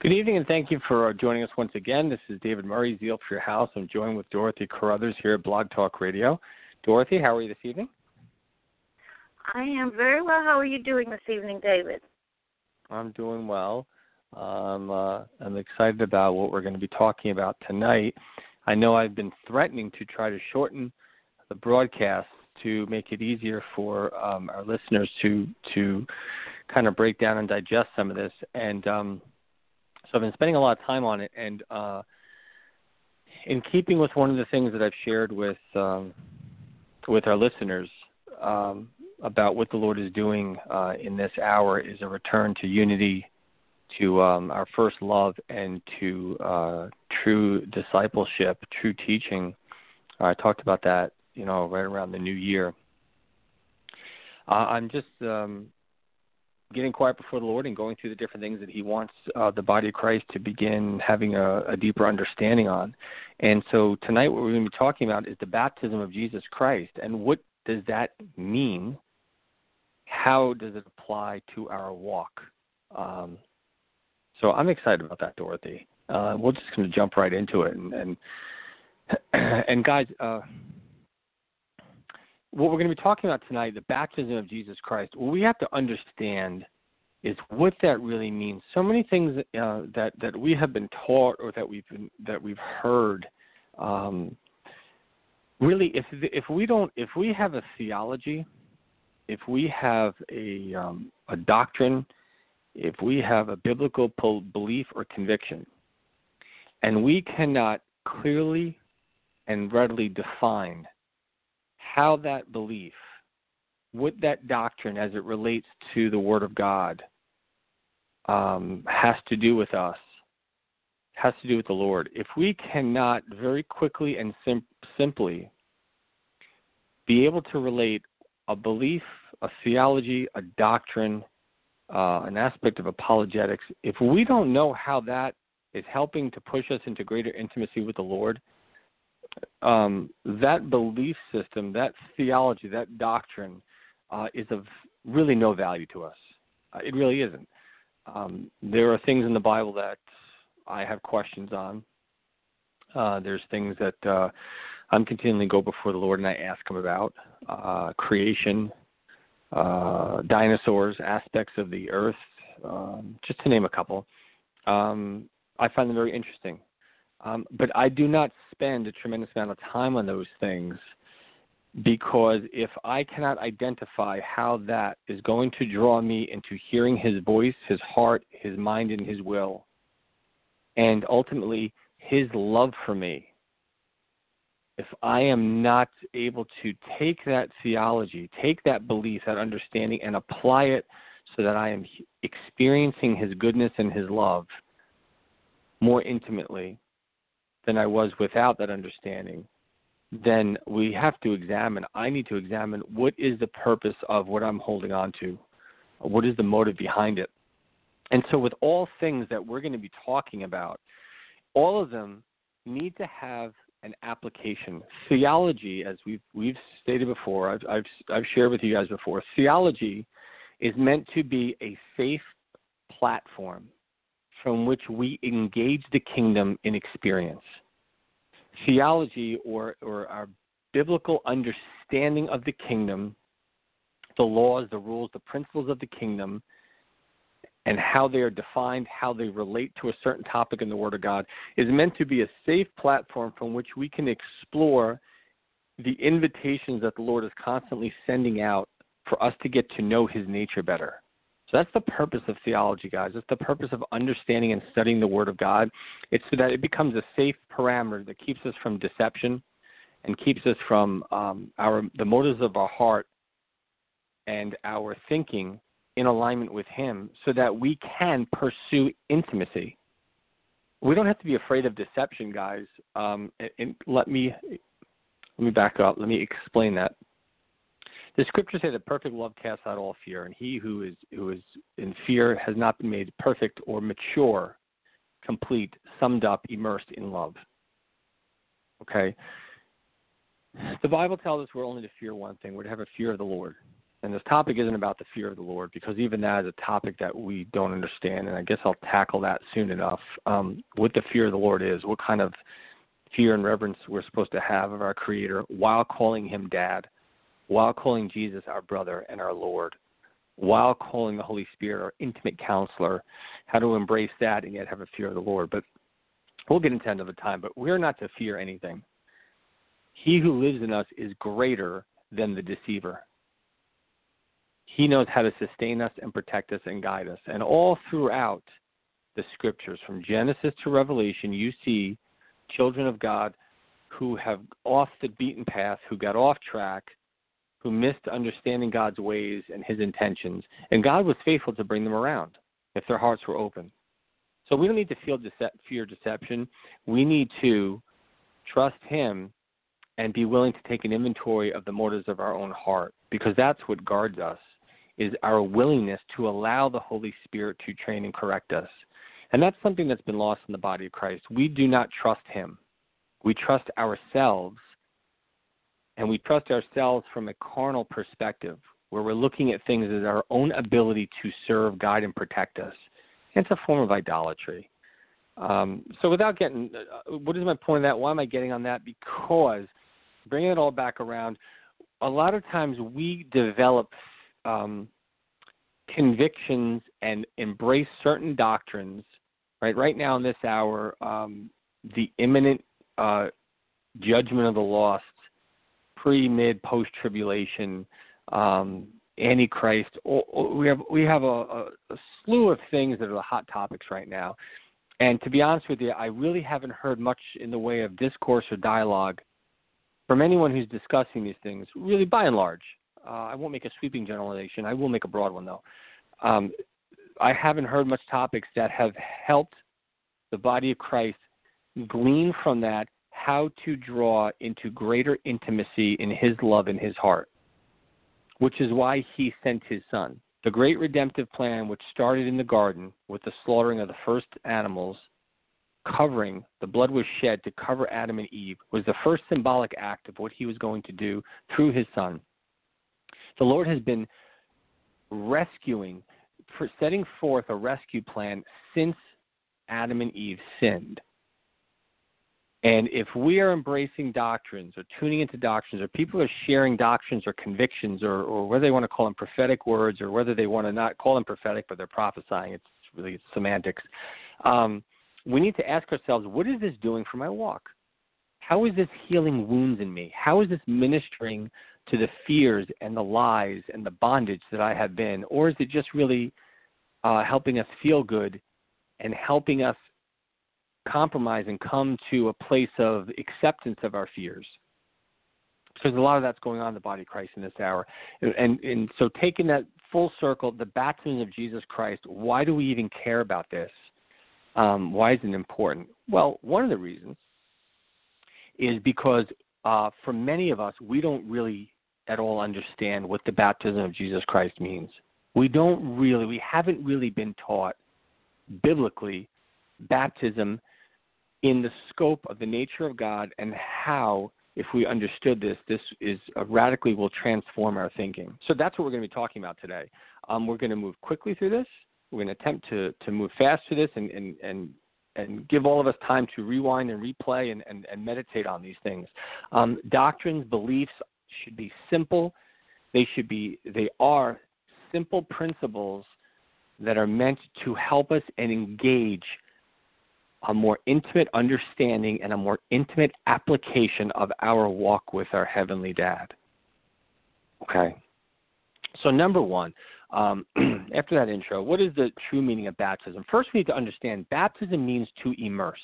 Good evening, and thank you for uh, joining us once again. This is David Murry, Zeal for Your House. I'm joined with Dorothy Carruthers here at Blog Talk Radio. Dorothy, how are you this evening? I am very well. How are you doing this evening, David? I'm doing well. Um, uh, I'm excited about what we're going to be talking about tonight. I know I've been threatening to try to shorten the broadcast to make it easier for um, our listeners to to kind of break down and digest some of this. And um, so I've been spending a lot of time on it. And uh, in keeping with one of the things that I've shared with um, with our listeners, um, about what the Lord is doing uh, in this hour is a return to unity, to um, our first love, and to uh, true discipleship, true teaching. I talked about that, you know, right around the new year. Uh, I'm just um, getting quiet before the Lord and going through the different things that He wants uh, the body of Christ to begin having a, a deeper understanding on. And so tonight, what we're going to be talking about is the baptism of Jesus Christ and what does that mean how does it apply to our walk? Um, so I'm excited about that, Dorothy. Uh, we're just going to jump right into it, and and, and guys, uh, what we're going to be talking about tonight, the baptism of Jesus Christ. What we have to understand is what that really means. So many things uh, that that we have been taught or that we've been that we've heard. Um, really, if if we don't, if we have a theology if we have a um, a doctrine, if we have a biblical belief or conviction, and we cannot clearly and readily define how that belief, what that doctrine as it relates to the Word of God, um, has to do with us, has to do with the Lord. If we cannot very quickly and sim- simply be able to relate a belief, a theology, a doctrine, uh, an aspect of apologetics, if we don't know how that is helping to push us into greater intimacy with the Lord, um, that belief system, that theology, that doctrine uh, is of really no value to us. Uh, it really isn't. Um, there are things in the Bible that I have questions on. Uh, there's things that uh, I'm continually go before the Lord and I ask Him about uh, creation, uh, dinosaurs, aspects of the earth, um, just to name a couple. Um, I find them very interesting. Um, but I do not spend a tremendous amount of time on those things because if I cannot identify how that is going to draw me into hearing His voice, His heart, His mind, and His will, and ultimately His love for me, if I am not able to take that theology, take that belief, that understanding, and apply it so that I am experiencing His goodness and His love more intimately than I was without that understanding, then we have to examine, I need to examine what is the purpose of what I'm holding on to? What is the motive behind it? And so, with all things that we're going to be talking about, all of them need to have an application. Theology, as we've we've stated before, I've, I've I've shared with you guys before. Theology is meant to be a safe platform from which we engage the kingdom in experience. Theology, or or our biblical understanding of the kingdom, the laws, the rules, the principles of the kingdom and how they are defined, how they relate to a certain topic in the Word of God, is meant to be a safe platform from which we can explore the invitations that the Lord is constantly sending out for us to get to know His nature better. So that's the purpose of theology, guys. It's the purpose of understanding and studying the Word of God. It's so that it becomes a safe parameter that keeps us from deception and keeps us from um, our the motives of our heart and our thinking in alignment with Him, so that we can pursue intimacy. We don't have to be afraid of deception, guys. Um, and, and let me let me back up. Let me explain that. The scriptures say that perfect love casts out all fear, and he who is who is in fear has not been made perfect or mature, complete, summed up, immersed in love. Okay. The Bible tells us we're only to fear one thing. We're to have a fear of the Lord. And this topic isn't about the fear of the Lord because even that is a topic that we don't understand. And I guess I'll tackle that soon enough. Um, what the fear of the Lord is, what kind of fear and reverence we're supposed to have of our Creator while calling Him Dad while calling Jesus our brother and our Lord, while calling the Holy Spirit our intimate counselor, how to embrace that and yet have a fear of the Lord. But we'll get into that another time, but we're not to fear anything. He who lives in us is greater than the deceiver. He knows how to sustain us and protect us and guide us. And all throughout the scriptures, from Genesis to Revelation, you see children of God who have off the beaten path, who got off track, who missed understanding God's ways and his intentions, and God was faithful to bring them around if their hearts were open. So we don't need to feel fear deception. We need to trust him and be willing to take an inventory of the motives of our own heart because that's what guards us is our willingness to allow the Holy Spirit to train and correct us. And that's something that's been lost in the body of Christ. We do not trust him. We trust ourselves and we trust ourselves from a carnal perspective, where we're looking at things as our own ability to serve, guide, and protect us. It's a form of idolatry. Um, so, without getting, uh, what is my point of that? Why am I getting on that? Because bringing it all back around, a lot of times we develop um, convictions and embrace certain doctrines. Right, right now in this hour, um, the imminent uh, judgment of the lost pre, mid, post tribulation, um, Antichrist. we have we have a, a, a slew of things that are the hot topics right now. And to be honest with you, I really haven't heard much in the way of discourse or dialogue from anyone who's discussing these things. Really, by and large, uh, I won't make a sweeping generalization. I will make a broad one though. Um, I haven't heard much topics that have helped the body of Christ glean from that how to draw into greater intimacy in his love in his heart, which is why he sent his son. The great redemptive plan, which started in the garden with the slaughtering of the first animals, covering, the blood was shed to cover Adam and Eve, was the first symbolic act of what he was going to do through his son. The Lord has been rescuing, setting forth a rescue plan since Adam and Eve sinned. And if we are embracing doctrines or tuning into doctrines, or people are sharing doctrines or convictions, or, or whether they want to call them prophetic words, or whether they want to not call them prophetic, but they're prophesying, it's really semantics. Um, we need to ask ourselves, what is this doing for my walk? How is this healing wounds in me? How is this ministering to the fears and the lies and the bondage that I have been? Or is it just really uh, helping us feel good and helping us compromise and come to a place of acceptance of our fears. Because a lot of that's going on in the body of Christ in this hour. And, and so taking that full circle, the baptism of Jesus Christ, why do we even care about this? Um, why is it important? Well, one of the reasons is because uh, for many of us, we don't really at all understand what the baptism of Jesus Christ means. We don't really, we haven't really been taught biblically baptism in the scope of the nature of God and how, if we understood this, this is uh, radically will transform our thinking. So that's what we're going to be talking about today. Um, we're going to move quickly through this. We're going to attempt to, to move fast through this and, and, and, and give all of us time to rewind and replay and, and, and meditate on these things. Um, doctrines, beliefs should be simple. They should be, they are simple principles that are meant to help us and engage a more intimate understanding and a more intimate application of our walk with our Heavenly Dad. Okay. So, number one, um, after that intro, what is the true meaning of baptism? First, we need to understand baptism means to immerse.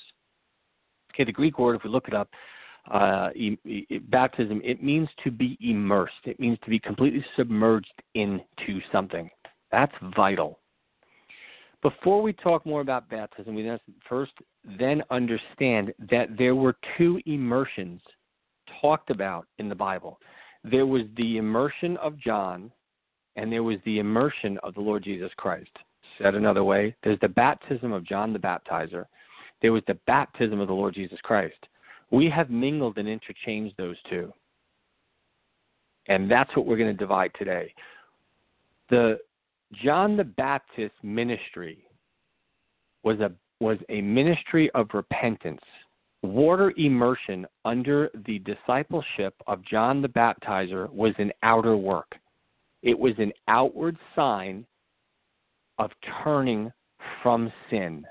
Okay, the Greek word, if we look it up, uh, e- e- baptism, it means to be immersed. It means to be completely submerged into something. That's vital. Before we talk more about baptism, we must first then understand that there were two immersions talked about in the Bible. There was the immersion of John, and there was the immersion of the Lord Jesus Christ. Said another way, there's the baptism of John the Baptizer, there was the baptism of the Lord Jesus Christ. We have mingled and interchanged those two. And that's what we're going to divide today. The John the Baptist ministry was a was a ministry of repentance, water immersion under the discipleship of John the Baptizer was an outer work. It was an outward sign of turning from sin.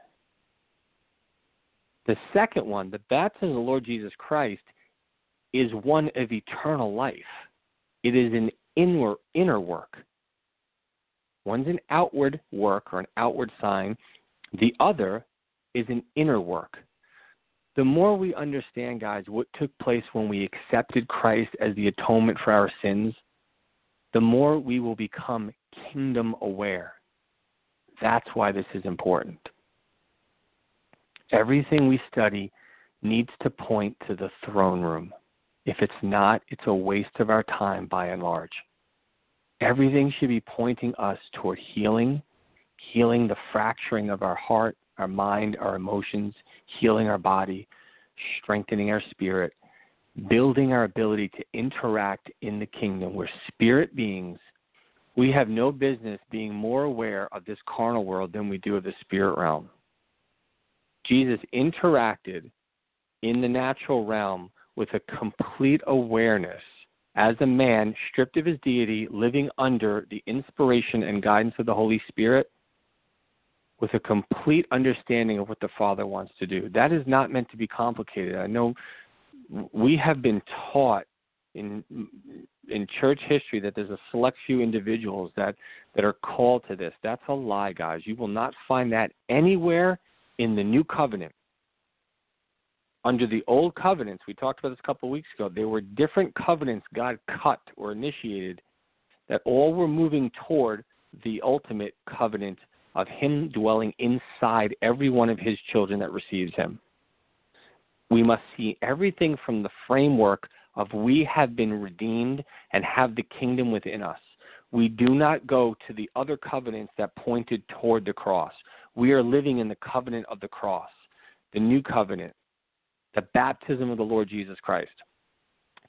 The second one, the baptism of the Lord Jesus Christ, is one of eternal life. It is an inward inner work. One's an outward work or an outward sign. The other is an inner work. The more we understand, guys, what took place when we accepted Christ as the atonement for our sins, the more we will become kingdom aware. That's why this is important. Everything we study needs to point to the throne room. If it's not, it's a waste of our time by and large. Everything should be pointing us toward healing, healing the fracturing of our heart, our mind, our emotions, healing our body, strengthening our spirit, building our ability to interact in the kingdom. We're spirit beings. We have no business being more aware of this carnal world than we do of the spirit realm. Jesus interacted in the natural realm with a complete awareness as a man stripped of his deity, living under the inspiration and guidance of the Holy Spirit, with a complete understanding of what the Father wants to do. That is not meant to be complicated. I know we have been taught in in church history that there's a select few individuals that that are called to this. That's a lie, guys. You will not find that anywhere in the new covenant. Under the old covenants, we talked about this a couple of weeks ago, there were different covenants God cut or initiated that all were moving toward the ultimate covenant of Him dwelling inside every one of His children that receives Him. We must see everything from the framework of we have been redeemed and have the kingdom within us. We do not go to the other covenants that pointed toward the cross. We are living in the covenant of the cross, the new covenant, the baptism of the Lord Jesus Christ.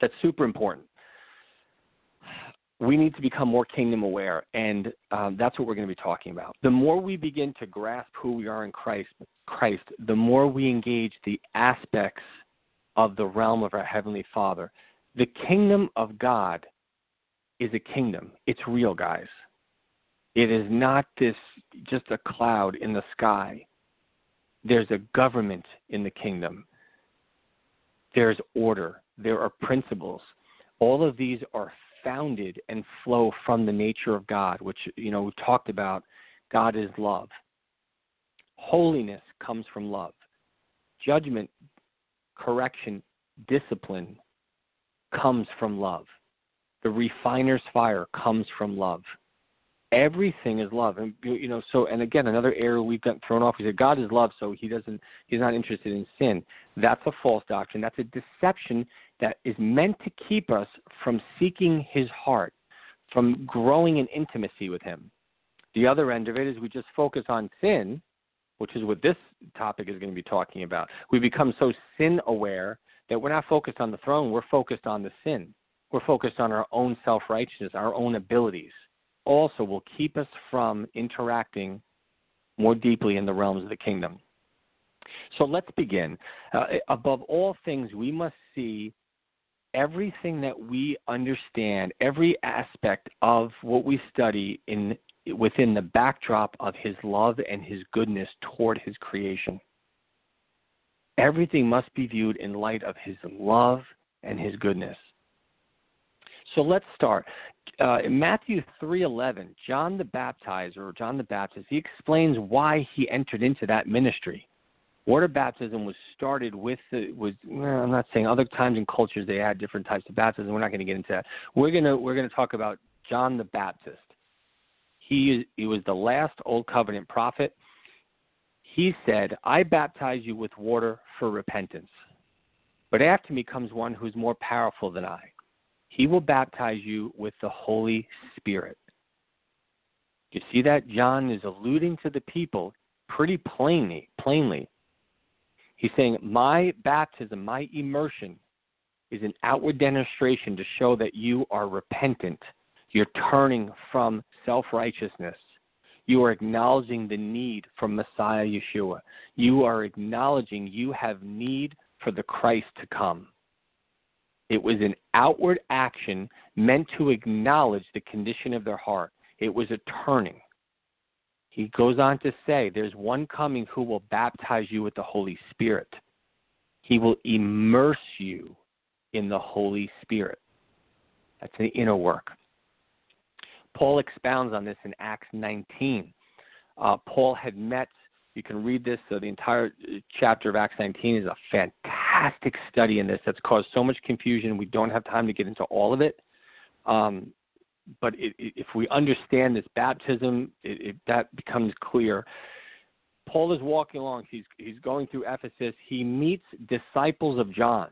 That's super important we need to become more kingdom aware, and um, that's what we're going to be talking about. The more we begin to grasp who we are in Christ, Christ, the more we engage the aspects of the realm of our heavenly Father. The kingdom of God is a kingdom. It's real, guys. It is not this just a cloud in the sky. There's a government in the kingdom. There's order. There are principles. All of these are founded and flow from the nature of God, which, you know, we talked about God is love. Holiness comes from love. Judgment, correction, discipline comes from love. The refiner's fire comes from love. Everything is love, and you know. So, and again, another error we've gotten thrown off. We said God is love, so He doesn't. He's not interested in sin. That's a false doctrine. That's a deception that is meant to keep us from seeking his heart, from growing in intimacy with him. The other end of it is we just focus on sin, which is what this topic is going to be talking about. We become so sin aware that we're not focused on the throne, we're focused on the sin. We're focused on our own self righteousness, our own abilities. Also, will keep us from interacting more deeply in the realms of the kingdom. So let's begin. Uh, above all things, we must see everything that we understand, every aspect of what we study in within the backdrop of his love and his goodness toward his creation. Everything must be viewed in light of his love and his goodness. So let's start. Uh, in Matthew 3:11, John the Baptizer or John the Baptist, he explains why he entered into that ministry. Water baptism was started with the was well, I'm not saying other times and cultures they had different types of baptism. We're not going to get into that. We're gonna we're gonna talk about John the Baptist. He he was the last old covenant prophet. He said, "I baptize you with water for repentance, but after me comes one who's more powerful than I. He will baptize you with the Holy Spirit." You see that John is alluding to the people pretty plainly, plainly He's saying, My baptism, my immersion, is an outward demonstration to show that you are repentant. You're turning from self righteousness. You are acknowledging the need for Messiah Yeshua. You are acknowledging you have need for the Christ to come. It was an outward action meant to acknowledge the condition of their heart. It was a turning. He goes on to say, There's one coming who will baptize you with the Holy Spirit. He will immerse you in the Holy Spirit. That's the inner work. Paul expounds on this in Acts 19. Uh, Paul had met, you can read this, so the entire uh, chapter of Acts 19 is a fantastic study in this that's caused so much confusion. We don't have time to get into all of it. Um, but it, it, if we understand this baptism, it, that becomes clear. Paul is walking along. He's he's going through Ephesus. He meets disciples of John.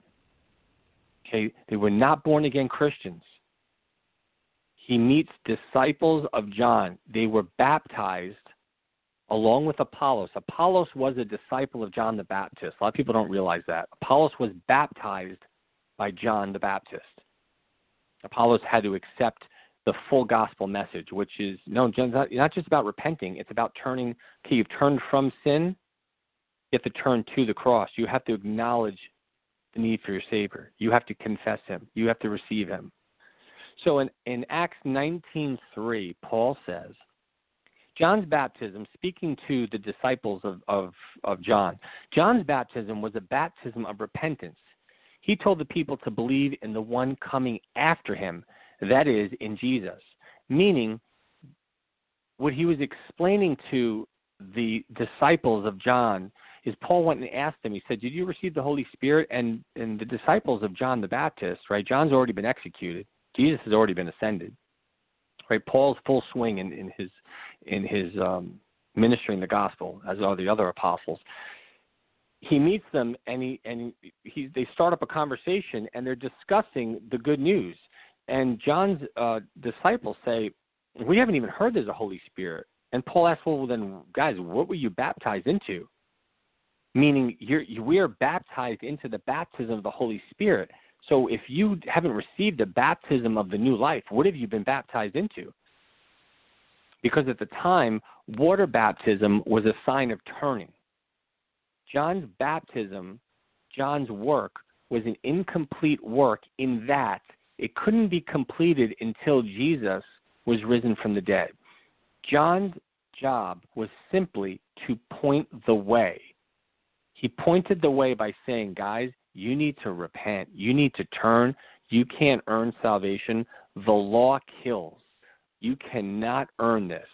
Okay, they were not born again Christians. He meets disciples of John. They were baptized along with Apollos. Apollos was a disciple of John the Baptist. A lot of people don't realize that. Apollos was baptized by John the Baptist. Apollos had to accept the full gospel message, which is no, not, not just about repenting. It's about turning. Okay, you've turned from sin. You have to turn to the cross. You have to acknowledge the need for your Savior. You have to confess Him. You have to receive Him. So in, in Acts 19:3, Paul says, John's baptism, speaking to the disciples of, of, of John, John's baptism was a baptism of repentance. He told the people to believe in the one coming after him, that is, in Jesus. Meaning, what he was explaining to the disciples of John is Paul went and asked them, he said, Did you receive the Holy Spirit? And and the disciples of John the Baptist, right? John's already been executed. Jesus has already been ascended. Right? Paul's full swing in, in his in his um ministering the gospel, as are the other apostles. He meets them and he and he they start up a conversation and they're discussing the good news and John's uh, disciples say, We haven't even heard there's a Holy Spirit. And Paul asks, Well, then, guys, what were you baptized into? Meaning, you're, we are baptized into the baptism of the Holy Spirit. So if you haven't received the baptism of the new life, what have you been baptized into? Because at the time, water baptism was a sign of turning. John's baptism, John's work, was an incomplete work in that it couldn't be completed until Jesus was risen from the dead. John's job was simply to point the way. He pointed the way by saying, Guys, you need to repent. You need to turn. You can't earn salvation. The law kills. You cannot earn this.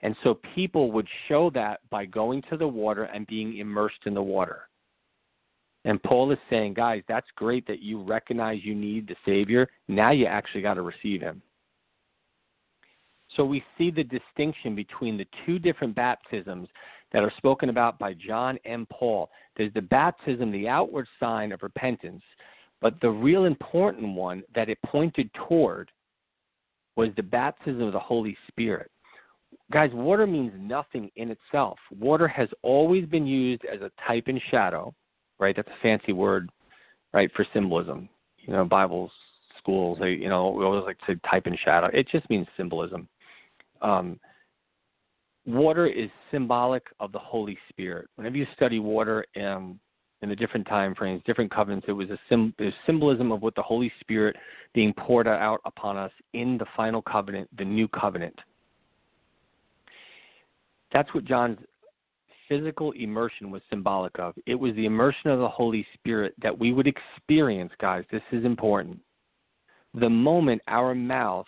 And so people would show that by going to the water and being immersed in the water. And Paul is saying, guys, that's great that you recognize you need the Savior. Now you actually got to receive Him. So we see the distinction between the two different baptisms that are spoken about by John and Paul. There's the baptism, the outward sign of repentance, but the real important one that it pointed toward was the baptism of the Holy Spirit. Guys, water means nothing in itself. Water has always been used as a type and shadow right? That's a fancy word, right, for symbolism. You know, Bibles, schools, they, you know, we always like to type in shadow. It just means symbolism. Um, water is symbolic of the Holy Spirit. Whenever you study water um, in the different time frames, different covenants, it was a sim- it was symbolism of what the Holy Spirit being poured out upon us in the final covenant, the new covenant. That's what John's physical immersion was symbolic of. It was the immersion of the Holy Spirit that we would experience, guys. This is important. The moment our mouth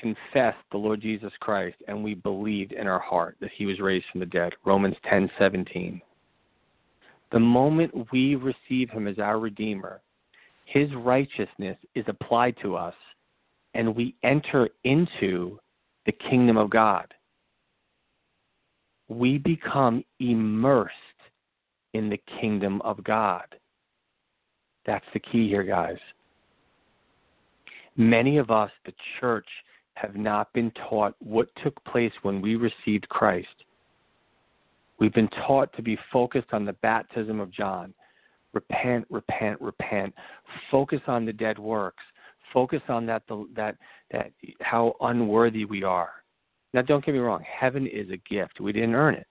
confessed the Lord Jesus Christ and we believed in our heart that he was raised from the dead, Romans 10:17. The moment we receive him as our redeemer, his righteousness is applied to us and we enter into the kingdom of God. We become immersed in the kingdom of God. That's the key here, guys. Many of us, the church, have not been taught what took place when we received Christ. We've been taught to be focused on the baptism of John. Repent, repent, repent. Focus on the dead works. Focus on that that that how unworthy we are. Now don't get me wrong, heaven is a gift. We didn't earn it.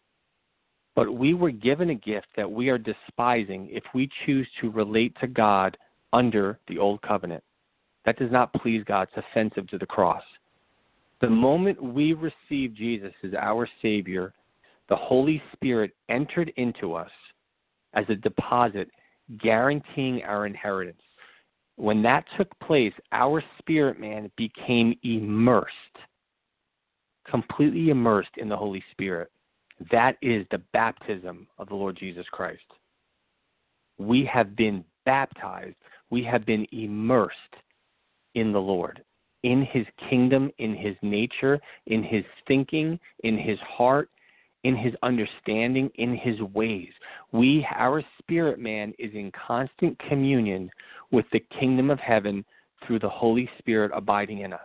But we were given a gift that we are despising if we choose to relate to God under the old covenant. That does not please God. It's offensive to the cross. The moment we receive Jesus as our Savior, the Holy Spirit entered into us as a deposit, guaranteeing our inheritance. When that took place, our spirit man became immersed, completely immersed in the Holy Spirit. That is the baptism of the Lord Jesus Christ. We have been baptized, we have been immersed in the Lord in his kingdom, in his nature, in his thinking, in his heart, in his understanding, in his ways. We, our spirit man, is in constant communion with the kingdom of heaven through the Holy Spirit abiding in us.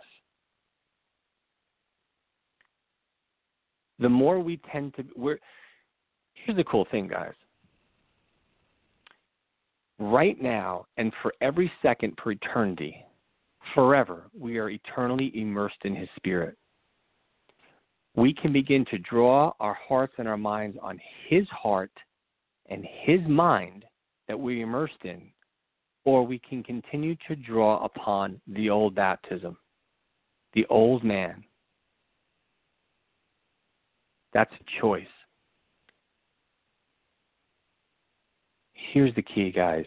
The more we tend to, we're, here's the cool thing, guys. Right now, and for every second per eternity, forever, we are eternally immersed in His Spirit. We can begin to draw our hearts and our minds on His heart and His mind that we're immersed in, or we can continue to draw upon the old baptism, the old man. That's a choice. Here's the key, guys.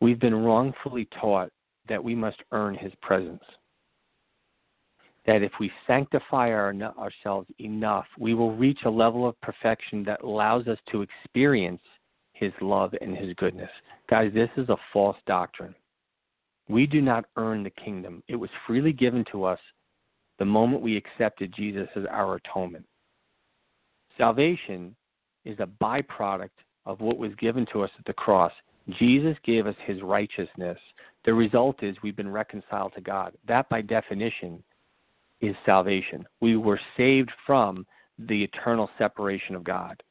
We've been wrongfully taught that we must earn his presence. That if we sanctify our, ourselves enough, we will reach a level of perfection that allows us to experience his love and his goodness. Guys, this is a false doctrine. We do not earn the kingdom, it was freely given to us the moment we accepted Jesus as our atonement. Salvation is a byproduct of what was given to us at the cross. Jesus gave us his righteousness the result is we've been reconciled to God. That, by definition, is salvation. We were saved from the eternal separation of God.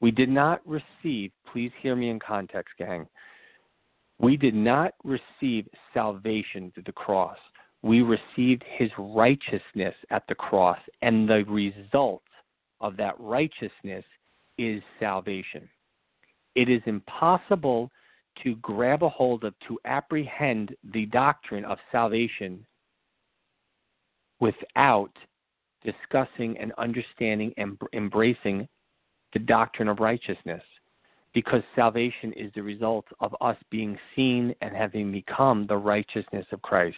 We did not receive, please hear me in context, gang. We did not receive salvation through the cross. We received his righteousness at the cross, and the result of that righteousness is salvation. It is impossible to grab a hold of, to apprehend the doctrine of salvation without discussing and understanding and embracing the doctrine of righteousness. Because salvation is the result of us being seen and having become the righteousness of Christ.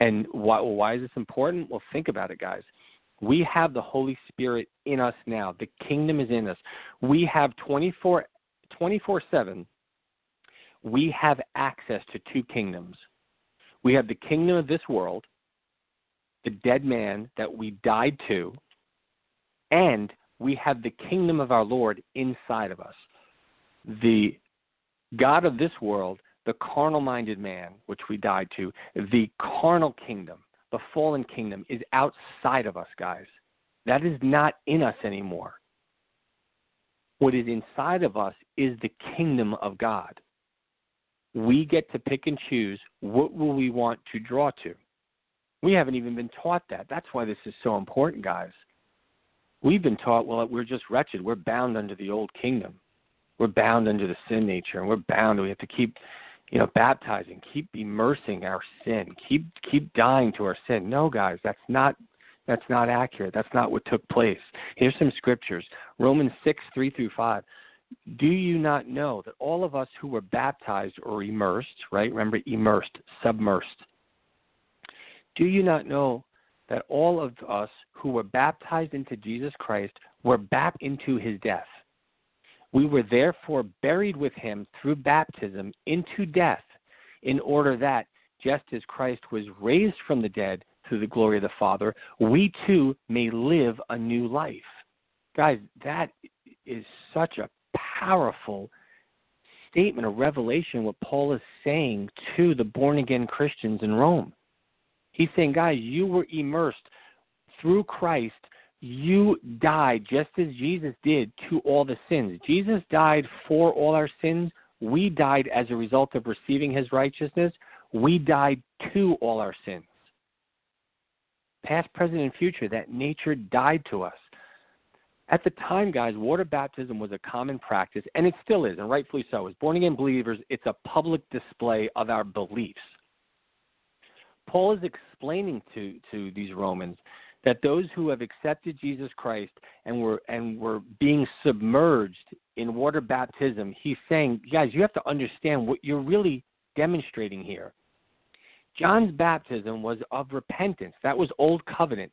And why, why is this important? Well, think about it, guys. We have the Holy Spirit in us now. The kingdom is in us. We have 24 24 7, we have access to two kingdoms. We have the kingdom of this world, the dead man that we died to, and we have the kingdom of our Lord inside of us. The God of this world, the carnal minded man, which we died to, the carnal kingdom, the fallen kingdom, is outside of us, guys. That is not in us anymore. What is inside of us is the kingdom of God. We get to pick and choose what will we want to draw to. We haven't even been taught that. That's why this is so important, guys. We've been taught, well, we're just wretched. We're bound under the old kingdom. We're bound under the sin nature, and we're bound. We have to keep, you know, baptizing, keep immersing our sin, keep keep dying to our sin. No, guys, that's not that's not accurate. That's not what took place. Here's some scriptures Romans 6, 3 through 5. Do you not know that all of us who were baptized or immersed, right? Remember, immersed, submersed. Do you not know that all of us who were baptized into Jesus Christ were baptized into his death? We were therefore buried with him through baptism into death, in order that, just as Christ was raised from the dead through the glory of the Father, we too may live a new life. Guys, that is such a powerful statement, a revelation, what Paul is saying to the born again Christians in Rome. He's saying, guys, you were immersed through Christ. You died just as Jesus did to all the sins. Jesus died for all our sins. We died as a result of receiving his righteousness. We died to all our sins. Past, present, and future, that nature died to us. At the time, guys, water baptism was a common practice, and it still is, and rightfully so. As born again believers, it's a public display of our beliefs. Paul is explaining to, to these Romans that those who have accepted Jesus Christ and were and were being submerged in water baptism, he's saying, guys, you have to understand what you're really demonstrating here. John's baptism was of repentance. That was old covenant.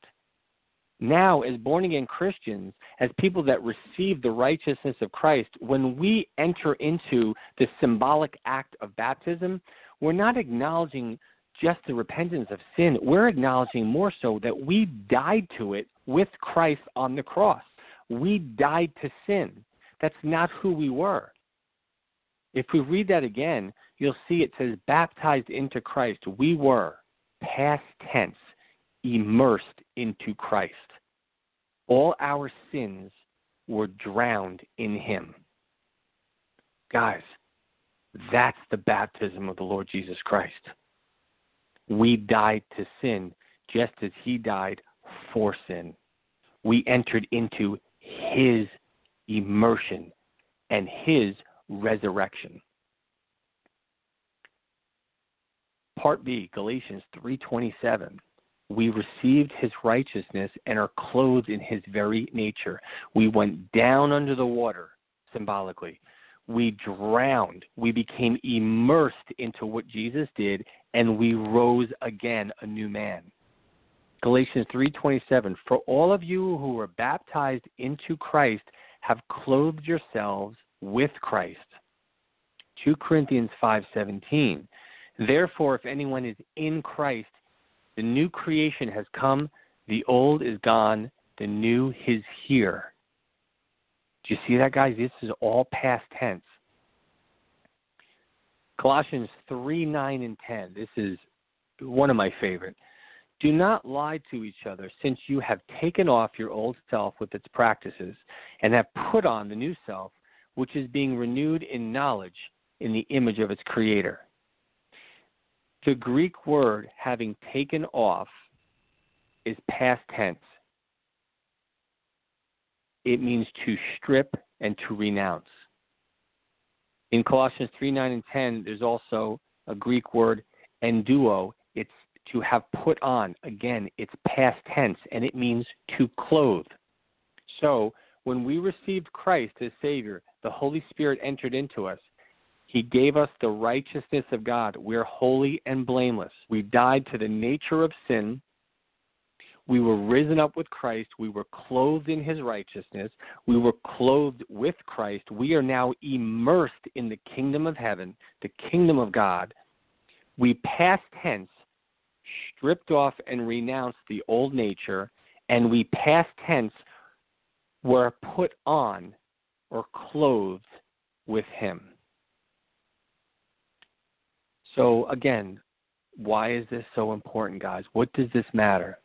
Now, as born again Christians, as people that receive the righteousness of Christ, when we enter into the symbolic act of baptism, we're not acknowledging just the repentance of sin. We're acknowledging more so that we died to it with Christ on the cross. We died to sin. That's not who we were. If we read that again, you'll see it says, baptized into Christ. We were, past tense, immersed into Christ. All our sins were drowned in him. Guys, that's the baptism of the Lord Jesus Christ. We died to sin just as he died for sin. We entered into his immersion and his resurrection. Part B, Galatians 3:27 we received his righteousness and are clothed in his very nature. We went down under the water, symbolically. We drowned. We became immersed into what Jesus did, and we rose again a new man. Galatians 3:27 For all of you who were baptized into Christ have clothed yourselves with Christ. 2 Corinthians 5:17 Therefore if anyone is in Christ the new creation has come, the old is gone, the new is here. Do you see that, guys? This is all past tense. Colossians 3 9 and 10. This is one of my favorite. Do not lie to each other, since you have taken off your old self with its practices, and have put on the new self, which is being renewed in knowledge in the image of its creator. The Greek word having taken off is past tense. It means to strip and to renounce. In Colossians 3 9 and 10, there's also a Greek word, enduo. It's to have put on. Again, it's past tense, and it means to clothe. So, when we received Christ as Savior, the Holy Spirit entered into us. He gave us the righteousness of God. We're holy and blameless. We died to the nature of sin. We were risen up with Christ. We were clothed in his righteousness. We were clothed with Christ. We are now immersed in the kingdom of heaven, the kingdom of God. We past tense stripped off and renounced the old nature, and we past tense were put on or clothed with him. So, again, why is this so important, guys? What does this matter?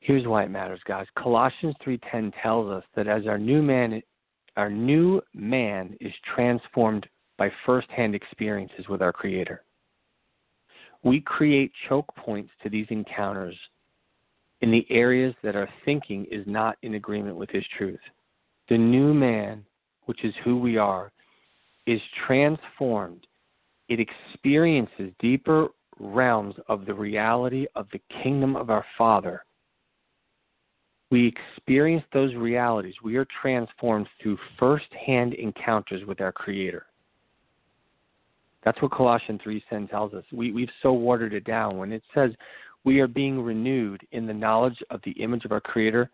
Here's why it matters, guys. Colossians 3:10 tells us that as our new man our new man is transformed by firsthand experiences with our creator. We create choke points to these encounters in the areas that our thinking is not in agreement with his truth. The new man, which is who we are, is transformed, it experiences deeper realms of the reality of the kingdom of our Father. we experience those realities. We are transformed through first hand encounters with our Creator. That's what Colossians 3:10 tells us. We, we've so watered it down. When it says we are being renewed in the knowledge of the image of our Creator,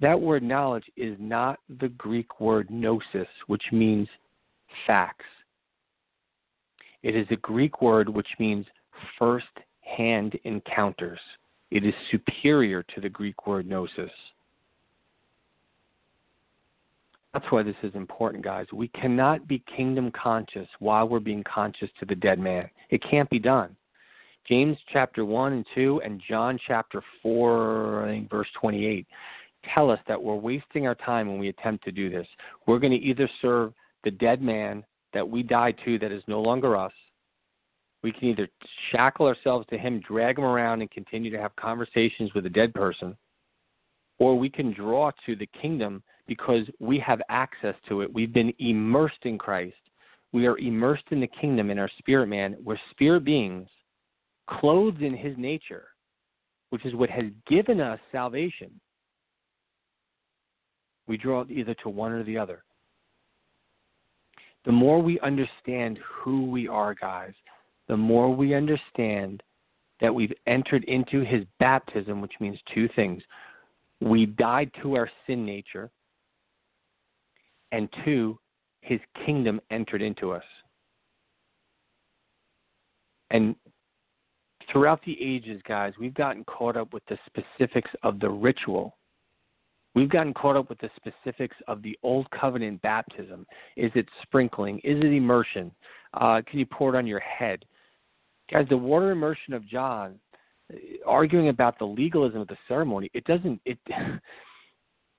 that word knowledge is not the Greek word gnosis, which means facts. It is a Greek word which means first hand encounters. It is superior to the Greek word gnosis. That's why this is important, guys. We cannot be kingdom conscious while we're being conscious to the dead man. It can't be done. James chapter 1 and 2 and John chapter 4, I think verse 28 tell us that we're wasting our time when we attempt to do this. We're going to either serve the dead man that we died to that is no longer us. We can either shackle ourselves to him, drag him around, and continue to have conversations with a dead person, or we can draw to the kingdom because we have access to it. We've been immersed in Christ. We are immersed in the kingdom in our spirit man. We're spirit beings clothed in his nature, which is what has given us salvation. We draw either to one or the other. The more we understand who we are, guys, the more we understand that we've entered into his baptism, which means two things. We died to our sin nature, and two, his kingdom entered into us. And throughout the ages, guys, we've gotten caught up with the specifics of the ritual. We've gotten caught up with the specifics of the old covenant baptism. Is it sprinkling? Is it immersion? Uh, can you pour it on your head? Guys, the water immersion of John, arguing about the legalism of the ceremony, it doesn't. It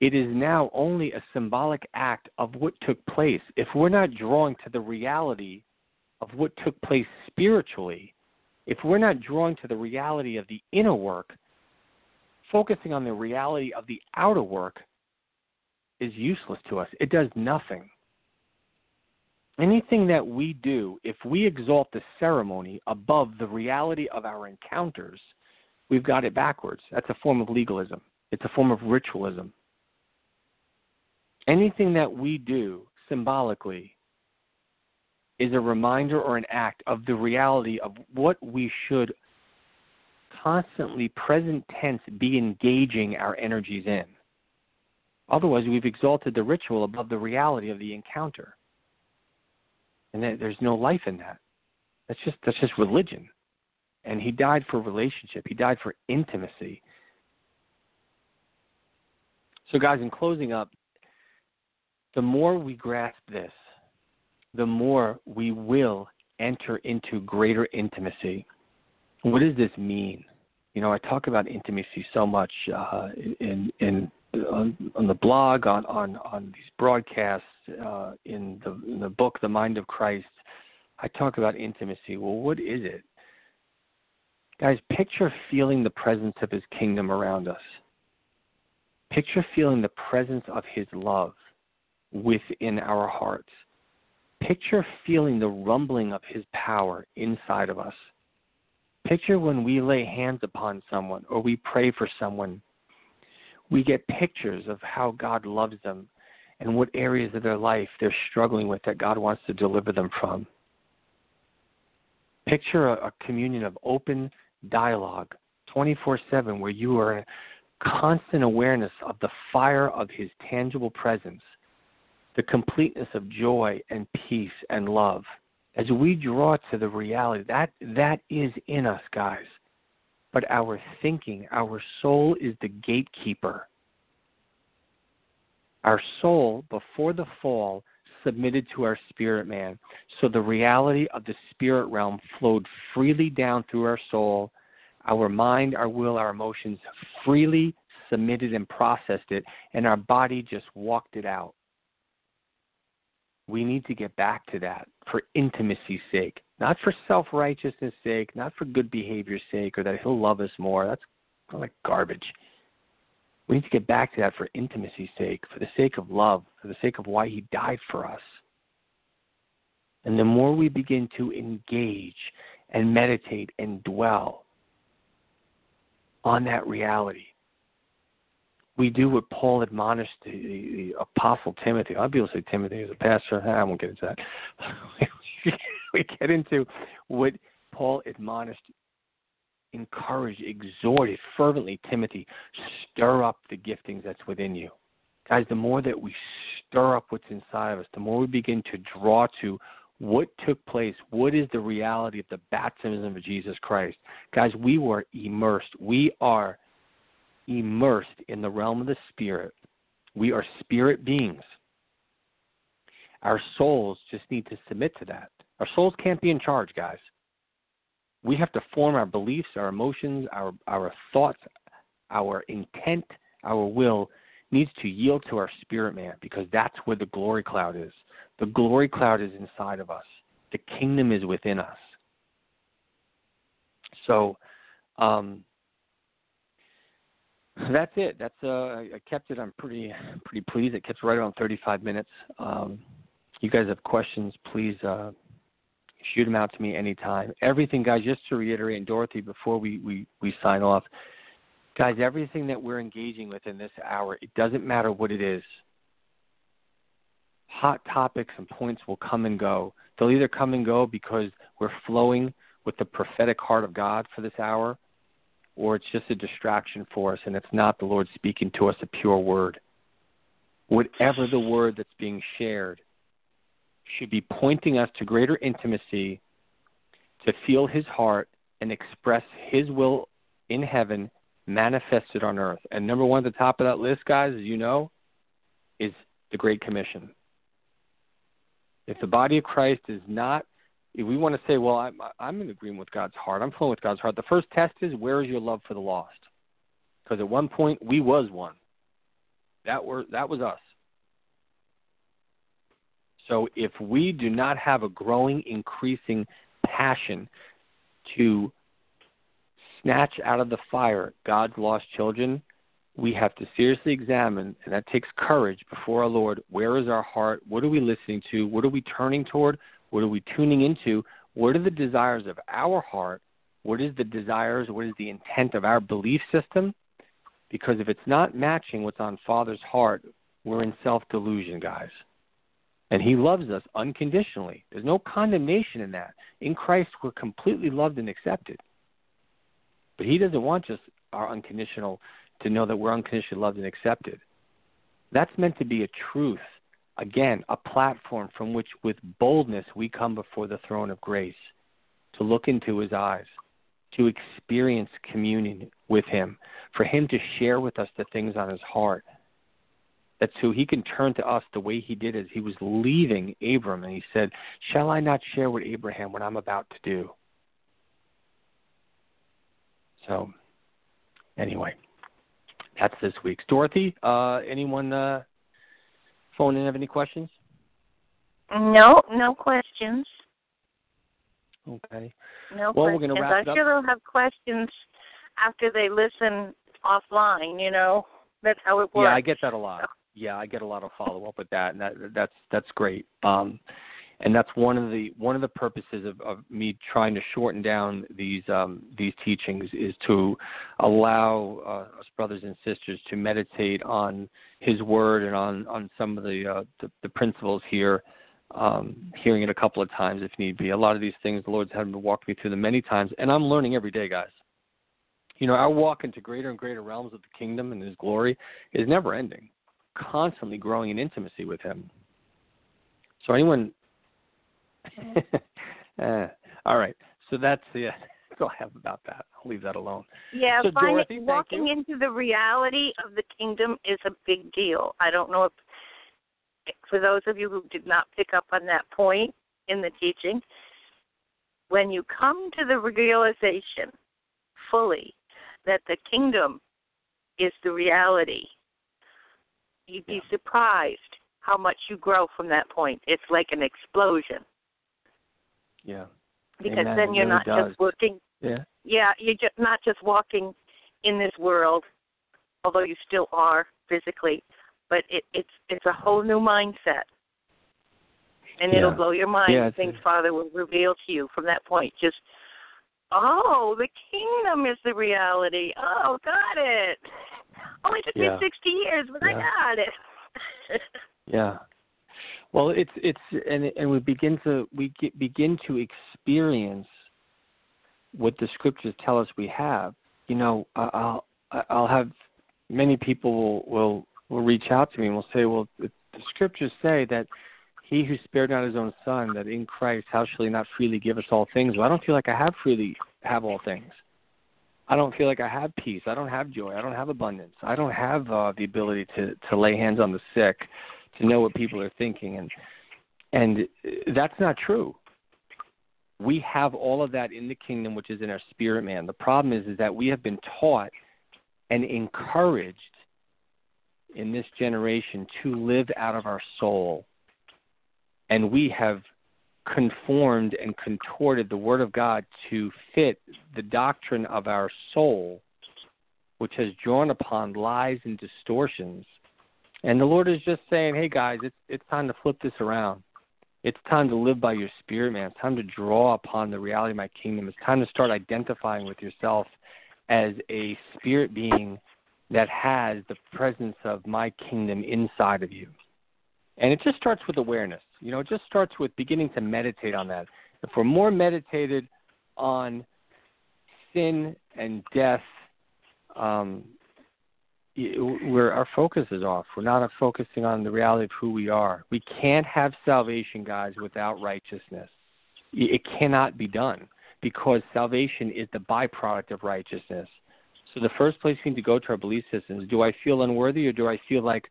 it is now only a symbolic act of what took place. If we're not drawing to the reality of what took place spiritually, if we're not drawing to the reality of the inner work, focusing on the reality of the outer work is useless to us. It does nothing. Anything that we do, if we exalt the ceremony above the reality of our encounters, we've got it backwards. That's a form of legalism, it's a form of ritualism anything that we do symbolically is a reminder or an act of the reality of what we should constantly, present tense, be engaging our energies in. Otherwise, we've exalted the ritual above the reality of the encounter. And there's no life in that. That's just that's just religion. And he died for relationship. He died for intimacy. So guys, in closing up, the more we grasp this, the more we will enter into greater intimacy. What does this mean? You know, I talk about intimacy so much uh, in in on, on, the blog, on on on these broadcasts, uh, in the in the book, The Mind of Christ. I talk about intimacy. Well, what is it? Guys, picture feeling the presence of His kingdom around us. Picture feeling the presence of His love within our hearts. Picture feeling the rumbling of His power inside of us. Picture when we lay hands upon someone or we pray for someone, we get pictures of how God loves them and what areas of their life they're struggling with that God wants to deliver them from. Picture a, a communion of open dialogue 24 7 where you are in constant awareness of the fire of His tangible presence the completeness of joy and peace and love as we draw to the reality that that is in us guys. But our thinking our soul is the gatekeeper. Our soul before the fall submitted to our spirit man. So the reality of the spirit realm flowed freely down through our soul. Our mind our will our emotions freely submitted and processed it and our body just walked it out we need to get back to that for intimacy's sake, not for self righteousness' sake, not for good behavior's sake, or that he'll love us more. That's like garbage. We need to get back to that for intimacy's sake, for the sake of love, for the sake of why he died for us. And the more we begin to engage and meditate and dwell on that reality, we do what Paul admonished the, the, apostle Timothy. A lot of people say Timothy is a pastor. I won't get into that. we get into what Paul admonished, encouraged, exhorted fervently Timothy, stir up the giftings that's within you. Guys, the more that we stir up what's inside of us, the more we begin to draw to what took place, what is the reality of the baptism of Jesus Christ. Guys, we were immersed. We are immersed in the realm of the Spirit. We are spirit beings. Our souls just need to submit to that. Our souls can't be in charge, guys. We have to form our beliefs, our emotions, our, our thoughts, our intent, our will needs to yield to our spirit man because that's where the glory cloud is. The glory cloud is inside of us. The kingdom is within us. So, um, that's it. That's uh, I kept it. I'm pretty pretty pleased. It kept right around 35 minutes. Um, you guys have questions? Please uh, shoot them out to me anytime. Everything, guys. Just to reiterate, and Dorothy, before we we we sign off, guys. Everything that we're engaging with in this hour, it doesn't matter what it is. Hot topics and points will come and go. They'll either come and go because we're flowing with the prophetic heart of God for this hour, or it's just a distraction for us and it's not the Lord speaking to us a pure word. Whatever the word that's being shared should be pointing us to greater intimacy, to feel his heart and express his will in heaven manifested on earth. And number one at the top of that list, guys, as you know, is the Great Commission. If the body of Christ is not if we want to say, well, I'm, I'm in agreement with God's heart, I'm flowing with God's heart, the first test is where is your love for the lost? Because at one point we was one. That were that was us. So if we do not have a growing, increasing passion to snatch out of the fire God's lost children, we have to seriously examine, and that takes courage before our Lord. Where is our heart? What are we listening to? What are we turning toward? What are we tuning into? What are the desires of our heart? What is the desires? What is the intent of our belief system? Because if it's not matching what's on Father's heart, we're in self delusion, guys. And He loves us unconditionally. There's no condemnation in that. In Christ, we're completely loved and accepted. But He doesn't want just our unconditional to know that we're unconditionally loved and accepted. That's meant to be a truth Again, a platform from which with boldness we come before the throne of grace to look into his eyes, to experience communion with him, for him to share with us the things on his heart. That's so he can turn to us the way he did as he was leaving Abram and he said, Shall I not share with Abraham what I'm about to do? So, anyway, that's this week's. Dorothy, uh, anyone uh, phone in have any questions? No, no questions. Okay. No well, questions. we're going to wrap it up. I'm sure they'll have questions after they listen offline. You know, that's how it works. Yeah, I get that a lot. Yeah, I get a lot of follow up with that, and that that's that's great. Um, and that's one of the one of the purposes of, of me trying to shorten down these um, these teachings is to allow uh, us brothers and sisters to meditate on His Word and on on some of the uh, the, the principles here. Um, hearing it a couple of times if need be. A lot of these things the Lord's had me walk me through them many times, and I'm learning every day, guys. You know, our walk into greater and greater realms of the kingdom and His glory is never ending, constantly growing in intimacy with Him. So anyone uh, all right. So that's yeah. That's all I have about that. I'll leave that alone. Yeah, so Dorothy, walking into the reality of the kingdom is a big deal. I don't know if for those of you who did not pick up on that point in the teaching, when you come to the realization fully that the kingdom is the reality, you'd be surprised how much you grow from that point. It's like an explosion. Yeah. Because Amen. then you're really not does. just working. Yeah. Yeah, you're just not just walking in this world, although you still are physically, but it, it's it's a whole new mindset, and Yeah. it'll blow your mind. Yeah, things Father will reveal to you from that point. Just oh, the kingdom is the reality. Oh, got it. Only took yeah. me sixty years, but. I got it. yeah. Well, it's it's and and we begin to we get, begin to experience what the scriptures tell us we have. You know, I'll I'll have many people will will, will reach out to me and will say, well, the, scriptures say that he who spared not his own son, that in Christ, how shall he not freely give us all things? Well, I don't feel like I have freely have all things. I don't feel like I have peace. I don't have joy. I don't have abundance. I don't have uh, the ability to to lay hands on the sick, to know what people are thinking, and and that's not true. We have all of that in the kingdom, which is in our spirit man. The problem is, is that we have been taught and encouraged in this generation to live out of our soul and we have conformed and contorted the Word of God to fit the doctrine of our soul, which has drawn upon lies and distortions. And the Lord is just saying, hey guys, it's it's time to flip this around. It's time to live by your spirit, man. It's time to draw upon the reality of my kingdom. It's time to start identifying with yourself as a spirit being that has the presence of my kingdom inside of you. And it just starts with awareness. You know, it just starts with beginning to meditate on that. If we're more meditated on sin and death, um, our focus is off. We're not focusing on the reality of who we are. We can't have salvation, guys, without righteousness. It cannot be done because salvation is the byproduct of righteousness. So the first place we need to go to our belief system is: Do I feel unworthy, or do I feel like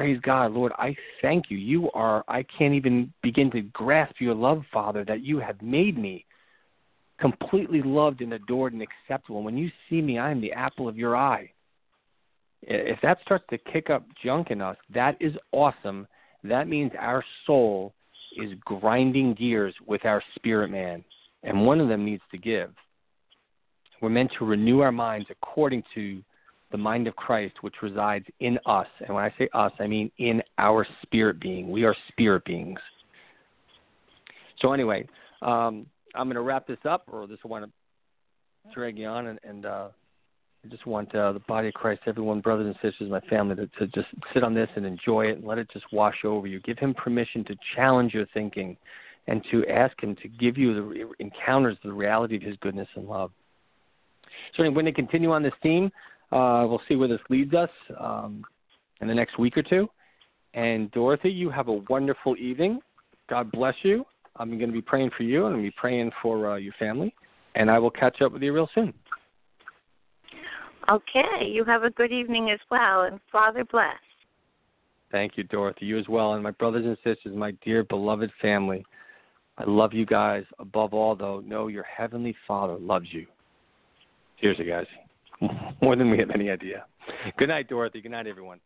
praise God, Lord, I thank you. You are, I can't even begin to grasp your love, Father, that you have made me completely loved and adored and acceptable. When you see me, I am the apple of your eye. If that starts to kick up junk in us, that is awesome. That means our soul is grinding gears with our spirit man, and one of them needs to give. We're meant to renew our minds according to the mind of Christ which resides in us. And when I say us, I mean in our spirit being. We are spirit beings. So, anyway, um, I'm going to wrap this up, or just want to drag you on, and, and uh, I just want uh, the body of Christ, everyone, brothers and sisters, my family, to, to just sit on this and enjoy it and let it just wash over you. Give Him permission to challenge your thinking and to ask Him to give you the encounters the reality of His goodness and love. So, I'm going to continue on this theme. Uh, we'll see where this leads us um, in the next week or two. And Dorothy, you have a wonderful evening. God bless you. I'm going to be praying for you, and I'm going to be praying for uh, your family. And I will catch up with you real soon. Okay. You have a good evening as well, and Father bless. Thank you, Dorothy. You as well. And my brothers and sisters, my dear beloved family, I love you guys. Above all, though, know your Heavenly Father loves you. Seriously, guys. more than we have any idea. Good night, Dorothy. Good night, everyone.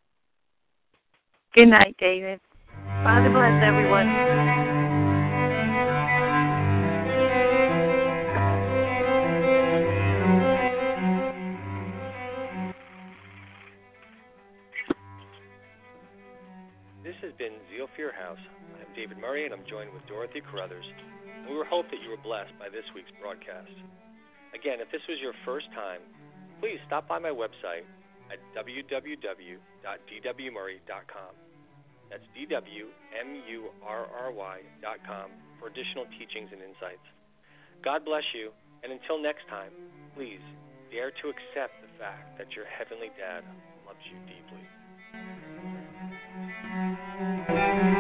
Good night, David. Father bless everyone. Has been Zeal Your House. I'm David Murry, and I'm joined with Dorothy Carruthers. And we hope that you were blessed by this week's broadcast. Again, if this was your first time, please stop by my website at www.dwmurry.com. That's D-W-M-U-R-R-Y.com for additional teachings and insights. God bless you, and until next time, please dare to accept the fact that your Heavenly Dad loves you deeply. Thank you.